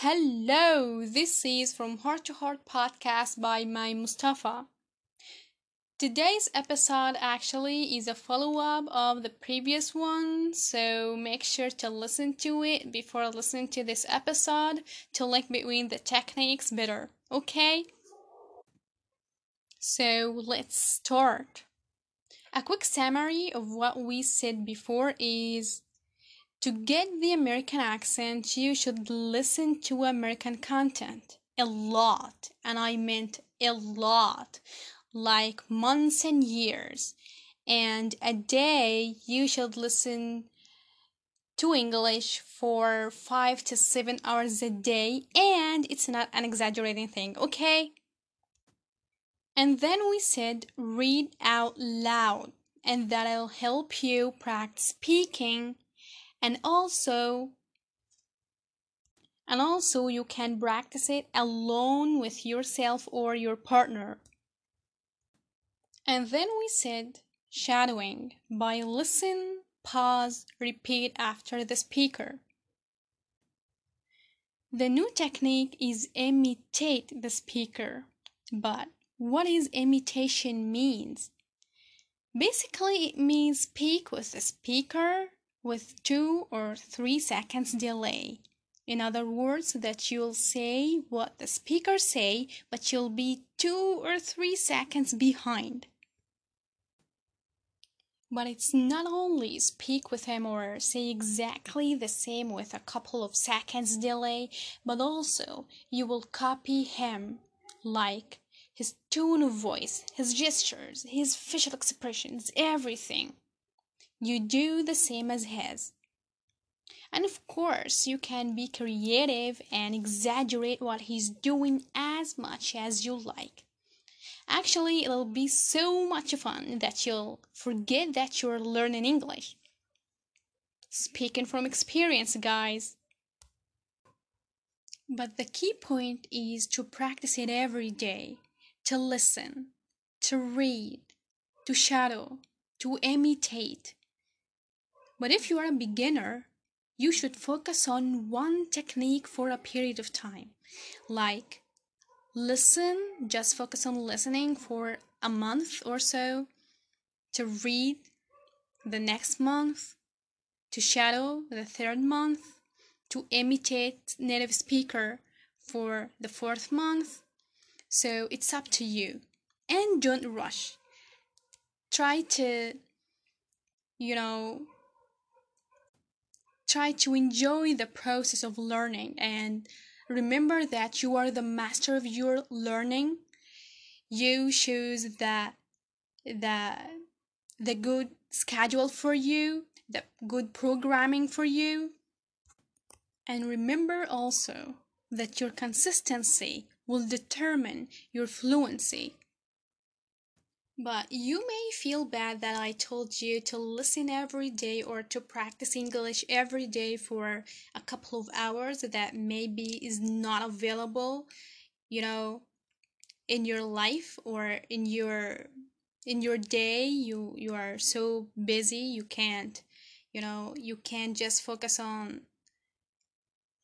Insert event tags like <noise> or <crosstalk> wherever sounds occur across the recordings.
Hello, this is from Heart to Heart podcast by my Mustafa. Today's episode actually is a follow up of the previous one, so make sure to listen to it before listening to this episode to link between the techniques better, okay? So let's start. A quick summary of what we said before is to get the American accent, you should listen to American content a lot, and I meant a lot, like months and years. And a day, you should listen to English for five to seven hours a day, and it's not an exaggerating thing, okay? And then we said read out loud, and that'll help you practice speaking and also and also you can practice it alone with yourself or your partner. And then we said shadowing by listen pause repeat after the speaker. The new technique is imitate the speaker. But what is imitation means? Basically it means speak with the speaker with two or three seconds delay. In other words, that you'll say what the speaker say, but you'll be two or three seconds behind. But it's not only speak with him or say exactly the same with a couple of seconds delay, but also you will copy him, like his tone of voice, his gestures, his facial expressions, everything you do the same as his. And of course, you can be creative and exaggerate what he's doing as much as you like. Actually, it'll be so much fun that you'll forget that you're learning English. Speaking from experience, guys. But the key point is to practice it every day, to listen, to read, to shadow, to imitate, but if you are a beginner, you should focus on one technique for a period of time. Like listen, just focus on listening for a month or so, to read the next month, to shadow the third month, to imitate native speaker for the fourth month. So it's up to you. And don't rush. Try to, you know, try to enjoy the process of learning. And remember that you are the master of your learning. You choose the the the good schedule for you the good programming for you. And remember also that your consistency will determine your fluency but you may feel bad that I told you to listen every day or to practice English every day for a couple of hours that maybe is not available, you know, in your life or in your in your day. You you are so busy you can't you know you can't just focus on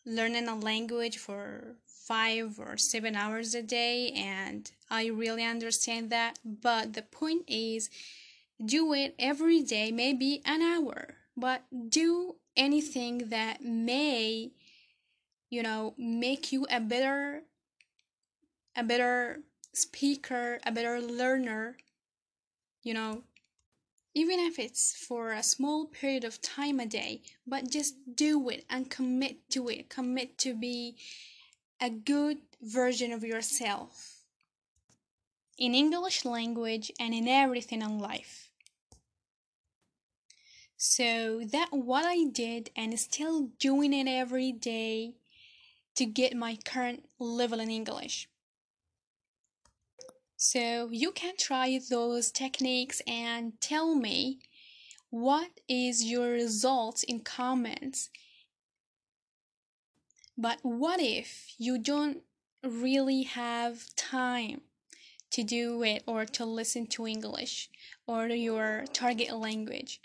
learning a language for five or seven hours a day, and I really understand that. But the point is, do it every day, maybe an hour, but do anything that may, you know, make you a better, a better speaker, a better learner, you know, even if it's for a small period of time a day, but just do it and commit to it. Commit to be a good version of yourself in English language and in everything in life. So that what I did and still doing it every day to get my current level in English. So you can try those techniques and tell me what is your results in comments but what if you don't really have time to do it or to listen to English or your target language?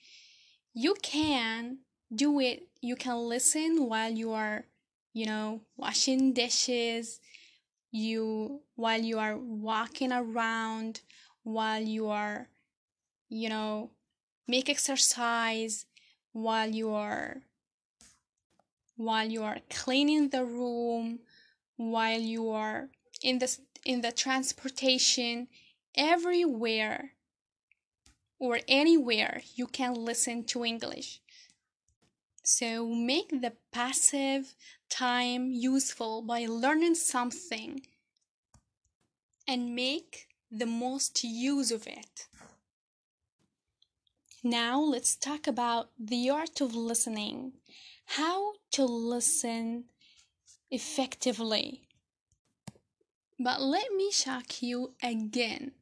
You can do it, you can listen while you are you know, washing dishes, you while you are walking around, while you are, you know, make exercise, while you are while you are cleaning the room, while you are in the in the transportation, everywhere or anywhere you can listen to English. So make the passive time useful by learning something and make the most use of it. Now let's talk about the art of listening. How to listen effectively. But let me shock you again.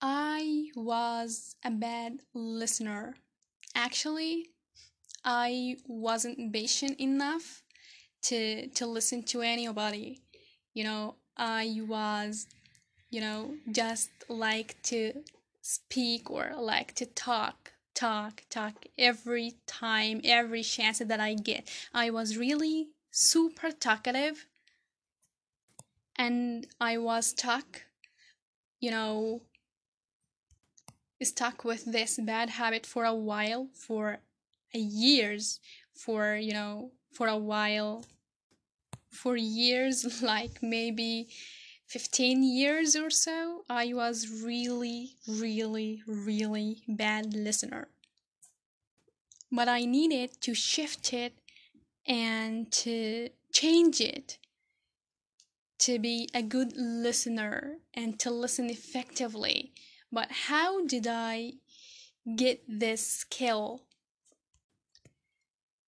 I was a bad listener. Actually, I wasn't patient enough to to listen to anybody. You know, I was, you know, just like to speak or like to talk, talk, talk every time, every chance that I get. I was really super talkative and I was stuck, you know, stuck with this bad habit for a while, for years, for, you know, for a while, for years, <laughs> like maybe 15 years or so, I was really, really, really bad listener. But I needed to shift it and to change it to be a good listener and to listen effectively. But how did I get this skill?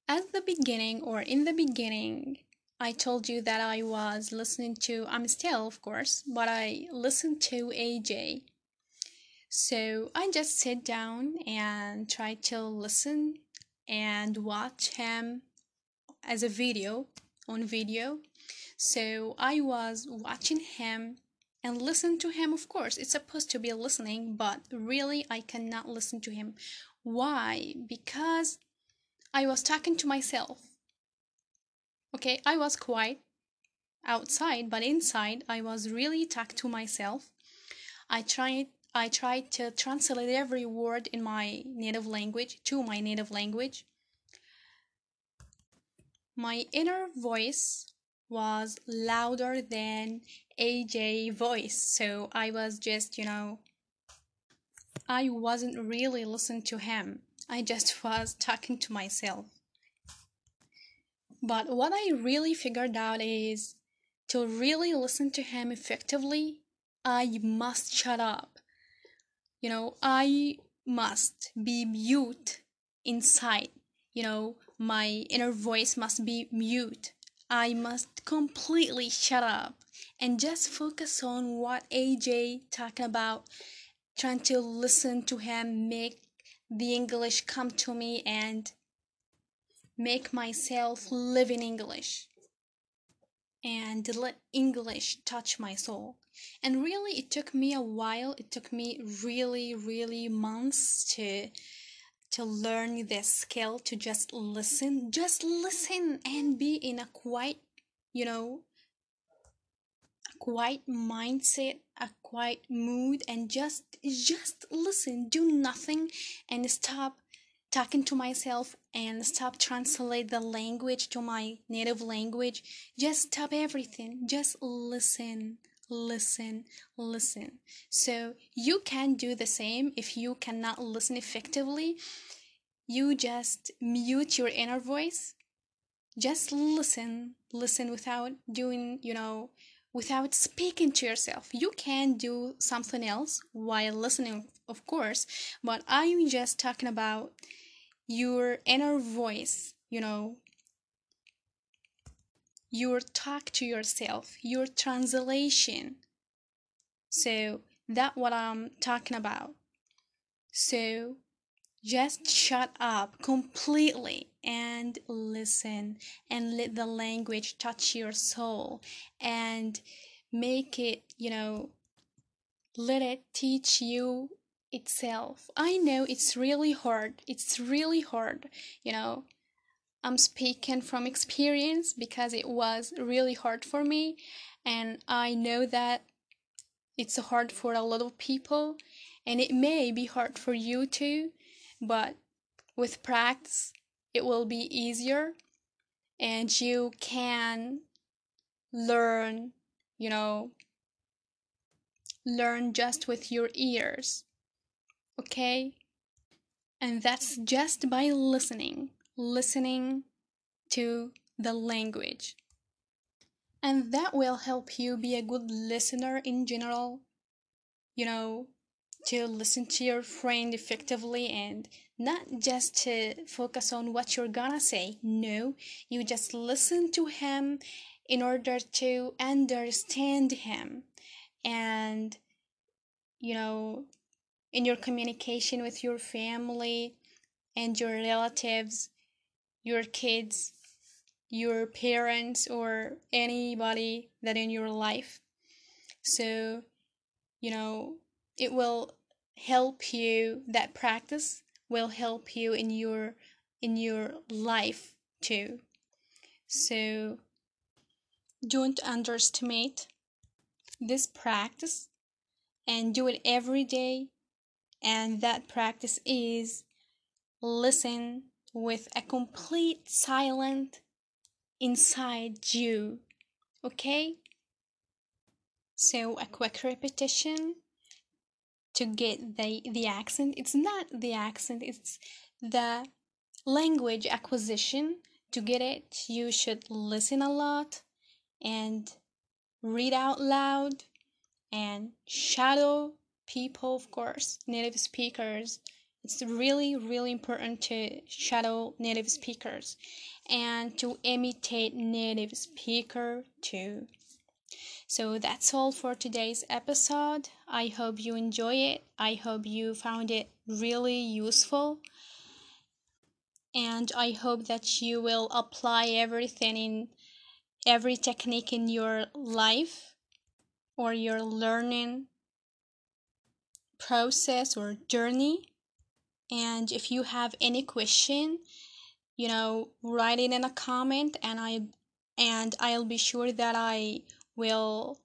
At the beginning, or in the beginning, I told you that I was listening to, I'm still, of course, but I listened to AJ. So I just sit down and try to listen and watch him as a video on video. So I was watching him and listen to him of course. It's supposed to be listening but really I cannot listen to him. Why? Because I was talking to myself okay I was quiet outside but inside I was really talking to myself I tried I tried to translate every word in my native language to my native language my inner voice was louder than AJ voice. So I was just, you know, I wasn't really listening to him. I just <laughs> was talking to myself. But what I really figured out is to really listen to him effectively, I must shut up. You know, I must be mute inside. You know, my inner voice must be mute. I must completely shut up and just focus on what AJ talking about, trying to listen to him, make the English come to me and make myself live in English and let English touch my soul. And really, it took me a while, it took me really, really months to to learn this skill to just listen just listen and be in a quiet you know a quiet mindset a quiet mood and just just listen do nothing and stop talking to myself and stop translate the language to my native language just stop everything just listen listen, listen. So you can do the same if you cannot listen effectively. You just mute your inner voice. Just listen, listen without doing, you know, without speaking to yourself. You can do something else while listening, of course, but I'm just talking about your inner voice, you know, your talk to yourself, your translation. So that what I'm talking about. So just shut up completely and listen and let the language touch your soul and make it, you know, let it teach you itself. I know it's really hard. It's really hard, you know. I'm speaking from experience because it was really hard for me and I know that it's hard for a lot of people and it may be hard for you too, but with practice it will be easier and you can learn, you know, learn just with your ears. Okay? And that's just by listening, listening to the language. And that will help you be a good listener in general. You know, to listen to your friend effectively and not just to focus on what you're gonna say. No, you just listen to him in order to understand him and you know in your communication with your family and your relatives your kids your parents or anybody that in your life so you know it will help you that practice will help you in your in your life too so don't underestimate this practice and do it every day. And that practice is listen with a complete silence inside you. Okay? So, a quick repetition to get the, the accent. It's not the accent, it's the language acquisition. To get it, you should listen a lot and read out loud and shadow people, of course, native speakers. It's really, really important to shadow native speakers and to imitate native speaker too. So that's all for today's episode. I hope you enjoy it. I hope you found it really useful. And I hope that you will apply everything in every technique in your life or your learning process or journey. And if you have any question, you know, write it in a comment and I and I'll be sure that I will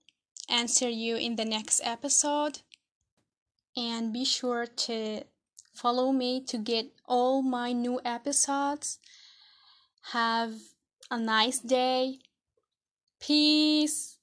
answer you in the next episode. And be sure to follow me to get all my new episodes. Have a nice day. Peace.